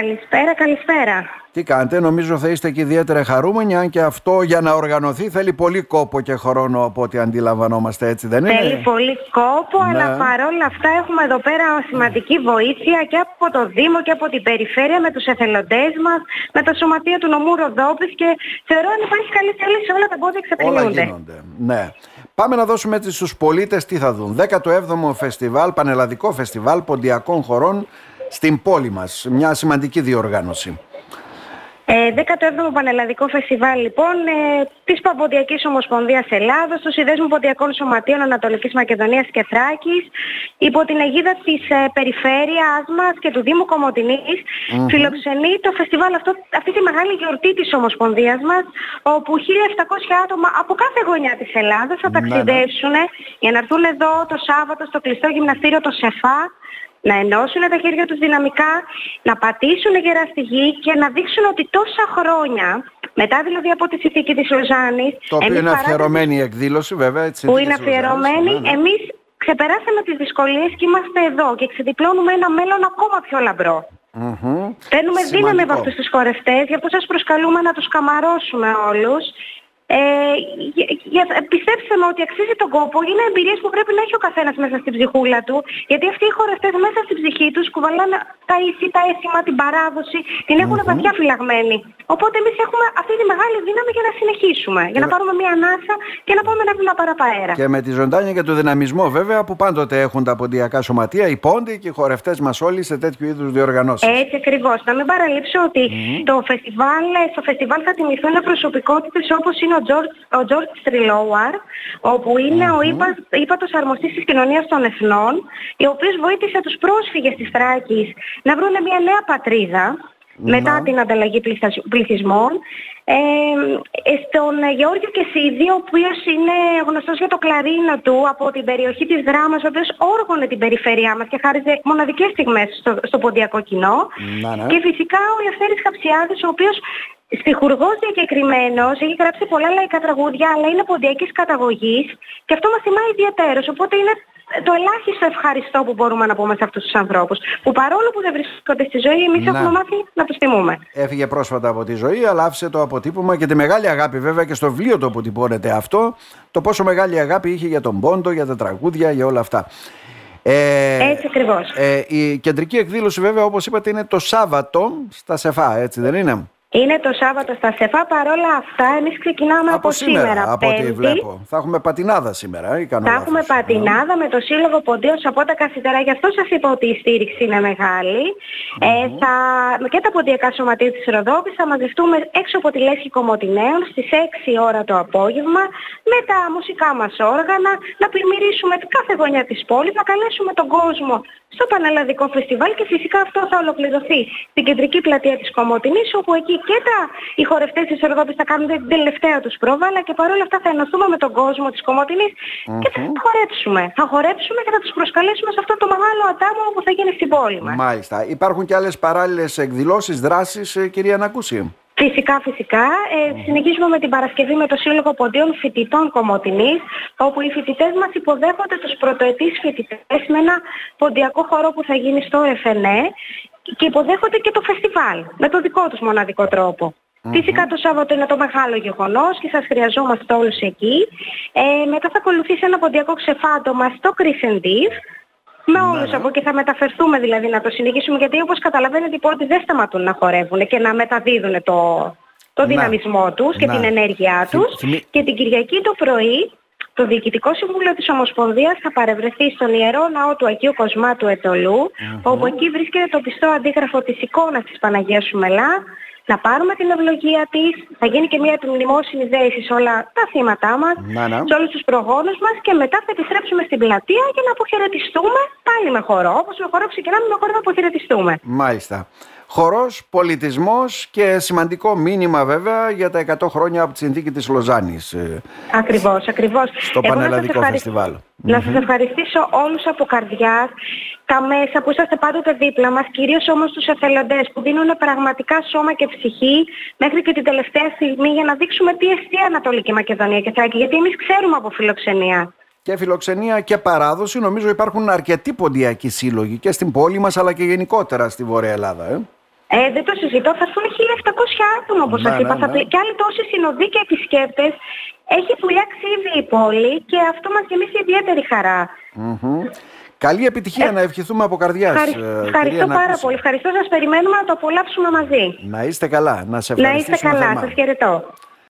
Καλησπέρα, καλησπέρα. Τι κάνετε, νομίζω θα είστε και ιδιαίτερα χαρούμενοι, αν και αυτό για να οργανωθεί θέλει πολύ κόπο και χρόνο από ό,τι αντιλαμβανόμαστε, έτσι δεν είναι; Θέλει πολύ κόπο, Ναι. αλλά παρόλα αυτά έχουμε εδώ πέρα σημαντική βοήθεια και από το Δήμο και από την Περιφέρεια με τους εθελοντές μας, με τα σωματεία του νομού Ροδόπης και θεωρώ αν υπάρχει καλή θέληση όλα τα εμπόδια Όλα εξαπλύνονται. γίνονται. Ναι. Πάμε να δώσουμε έτσι στους πολίτες τι θα δουν. 17ο φεστιβάλ, πανελλαδικό φεστιβάλ ποντιακών χωρών στην πόλη μας. Μια σημαντική διοργάνωση. Ε, 17ο Πανελλαδικό Φεστιβάλ λοιπόν ε, της Παμποντιακής Ομοσπονδίας Ελλάδος, του Συνδέσμου Ποντιακών Σωματείων Ανατολικής Μακεδονίας και Θράκης, υπό την αιγίδα της ε, Περιφέρειας μας και του Δήμου Κομωτινής, φιλοξενεί το φεστιβάλ αυτό, αυτή τη μεγάλη γιορτή της Ομοσπονδίας μας, όπου 1.700 άτομα από κάθε γωνιά της Ελλάδας θα Ναι, ναι. ταξιδέψουν για να έρθουν εδώ το Σάββατο στο κλειστό γυμναστήριο το ΣΕΦΑ, να ενώσουν τα χέρια τους δυναμικά, να πατήσουν γερά στη γη και να δείξουν ότι τόσα χρόνια, μετά δηλαδή από τη συνθήκη της Λοζάνης, Το οποίο εμείς είναι παρά τη- αφιερωμένη η εκδήλωση βέβαια. Έτσι, που της είναι Λοζάνης. αφιερωμένη, Ναι, ναι. εμείς ξεπεράσαμε τις δυσκολίες και είμαστε εδώ και ξεδιπλώνουμε ένα μέλλον ακόμα πιο λαμπρό. Μμμ. Παίρνουμε Σημαντικό. δύναμη από αυτούς τους χορευτές, γι' αυτό σας προσκαλούμε να τους καμαρώσουμε όλους. Ε, για- για- πιστέψτε με ότι αξίζει τον κόπο, είναι εμπειρίες που πρέπει να έχει ο καθένας μέσα στην ψυχούλα του, γιατί αυτοί οι χορευτές μέσα στην ψυχή τους κουβαλάνε τα ήθη, τα αίσθημα, την παράδοση, την έχουν βαθιά φυλαγμένη. Οπότε εμείς έχουμε αυτή τη μεγάλη δύναμη για να συνεχίσουμε, για να με- πάρουμε μια ανάσα και να πάμε ένα βήμα παραπαέρα. Και με τη ζωντάνια και το δυναμισμό βέβαια που πάντοτε έχουν τα ποντιακά σωματεία, οι πόντοι και οι χορευτές μας όλοι σε τέτοιου είδους διοργανώσεις. Έτσι ακριβώς. Να μην παραλείψω ότι το φεστιβάλ, στο φεστιβάλ θα τιμηθούν προσωπικότητες όπως είναι ο George, ο George Στριλόουαρ, όπου είναι ο ύπα, ύπατος αρμοστής της κοινωνίας των εθνών, ο οποίος βοήθησε τους πρόσφυγες της Θράκης να βρουν μια νέα πατρίδα μετά την ανταλλαγή πληθυσ- πληθυσμών. Ε, ε, στον ε, Γεώργιο Κεσίδη, ο οποίος είναι γνωστός για το κλαρίνο του από την περιοχή της Δράμας, ο οποίος όργωνε την περιφέρειά μας και χάριζε μοναδικές στιγμές στο, στο ποντιακό κοινό. Να, ναι. Και φυσικά ο Ελευθέρης Χαψιάδης, ο οποίος στιχουργός διακεκριμένος, έχει γράψει πολλά λαϊκά τραγούδια, αλλά είναι ποντιακής καταγωγής και αυτό μας θυμάει ιδιαίτερος. Οπότε είναι το ελάχιστο ευχαριστώ που μπορούμε να πούμε σε αυτούς τους ανθρώπους. Που παρόλο που δεν βρίσκονται στη ζωή, εμείς Ναι. έχουμε μάθει να τους τιμούμε. Έφυγε πρόσφατα από τη ζωή, αλλά άφησε το αποτύπωμα και τη μεγάλη αγάπη βέβαια και στο βιβλίο το αποτυπώνεται αυτό. Το πόσο μεγάλη αγάπη είχε για τον πόντο, για τα τραγούδια, για όλα αυτά. Ε, Έτσι ακριβώς. ε, η κεντρική εκδήλωση βέβαια όπως είπατε είναι το Σάββατο στα ΣΕΦΑ, έτσι δεν είναι; Είναι το Σάββατο στα ΣΕΦΑ, παρόλα αυτά εμείς ξεκινάμε από, σήμερα, από ό,τι Πέμπτη. βλέπω. Θα έχουμε πατινάδα σήμερα ή κάνω Θα λάθος; έχουμε πατινάδα με το Σύλλογο Ποντίων Σαπότα Κασιτερά. Γι' αυτό σας είπα ότι η στήριξη είναι μεγάλη. Ε, θα, και τα ποντιακά σωματεία της Ροδόπης θα μαζευτούμε έξω από τη Λέσχη Κομωτινέων στις 6 ώρα το απόγευμα με τα μουσικά μας όργανα να πλημμυρίσουμε κάθε γωνιά της πόλης, να καλέσουμε τον κόσμο στο Πανελλαδικό Φεστιβάλ και φυσικά αυτό θα ολοκληρωθεί στην κεντρική πλατεία της Κομωτινής όπου εκεί και τα, οι χορευτές της Ροδόπης θα κάνουν την τελευταία τους πρόβα αλλά και παρόλα αυτά θα ενωθούμε με τον κόσμο της Κομωτινής και θα χορέψουμε. Θα χορέψουμε και θα τους προσκαλέσουμε σε αυτό το μεγάλο αντάμο που θα γίνει στην πόλη μας. Μάλιστα. Υπάρχουν και άλλες παράλληλες εκδηλώσεις, δράσεις, ε, κυρία Νακούση. Φυσικά, φυσικά. Ε, συνεχίζουμε με την Παρασκευή με το Σύλλογο Ποντίων Φοιτητών Κομωτινής, όπου οι φοιτητές μας υποδέχονται τους πρωτοετής φοιτητές με ένα ποντιακό χώρο που θα γίνει στο ΕΦΕΝΕ και υποδέχονται και το φεστιβάλ με το δικό τους μοναδικό τρόπο. Φυσικά το Σάββατο είναι το μεγάλο γεγονός και σας χρειαζόμαστε όλους εκεί. Ε, μετά θα ακολουθήσει ένα ποντιακό ξεφάντωμα στο Κρυσεντίβ με όλους από εκεί θα μεταφερθούμε δηλαδή να το συνεχίσουμε γιατί όπως καταλαβαίνετε οι πόρτες δεν σταματούν να χορεύουν και να μεταδίδουν το, το Να. δυναμισμό τους και Να. την ενέργειά Θυ- τους θυμί- και την Κυριακή το πρωί το Διοικητικό Συμβούλιο της Ομοσπονδίας θα παρευρεθεί στον Ιερό Ναό του Αγίου Κοσμάτου Ετωλού, όπου εκεί βρίσκεται το πιστό αντίγραφο της εικόνας της Παναγίας Σουμελά, να πάρουμε την ευλογία της, θα γίνει και μια επιμνημόσυνη δέηση σε όλα τα θύματά μας, Να, ναι. σε όλους τους προγόνους μας και μετά θα επιστρέψουμε στην πλατεία για να αποχαιρετιστούμε πάλι με χορό. Όπως με χορό ξεκινάμε με χορό να αποχαιρετιστούμε. Μάλιστα. Χορός, πολιτισμός και σημαντικό μήνυμα βέβαια για τα 100 χρόνια από τη συνθήκη της Λοζάνης. ε, Ακριβώς, ακριβώς. Στο Εγώ να σας Πανελλαδικό ευχαρι- Φεστιβάλ. Να σας ευχαριστήσω όλους από καρδιάς, τα μέσα που είσαστε πάντοτε δίπλα μας, κυρίως όμως τους εθελοντές που δίνουν πραγματικά σώμα και ψυχή μέχρι και την τελευταία στιγμή για να δείξουμε τι εστί Ανατολική Μακεδονία και Θράκη, γιατί εμείς ξέρουμε από φιλοξενία. Και φιλοξενία και παράδοση. Νομίζω υπάρχουν αρκετοί ποντιακοί σύλλογοι και στην πόλη μας αλλά και γενικότερα στη Βόρεια Ελλάδα. Ε. Ε, δεν το συζητώ, θα έρθουν 1.700 άτομα όπως Ναι, σας είπα. ναι, Θα ναι. πλη- Και άλλοι τόσοι συνοδοί και επισκέπτες. Έχει πουλιάξει ήδη η πόλη και αυτό μας γεμίσει ιδιαίτερη χαρά. Μμμ. Καλή επιτυχία να ευχηθούμε από καρδιάς. Ευχαρι- ε, κυρία Ευχαριστώ πάρα Νάκουση. πολύ. Ευχαριστώ σας. Περιμένουμε να το απολαύσουμε μαζί. Να είστε καλά. Να σε Να είστε ευχαριστήσουμε καλά. θερμά. Σας χαιρετώ.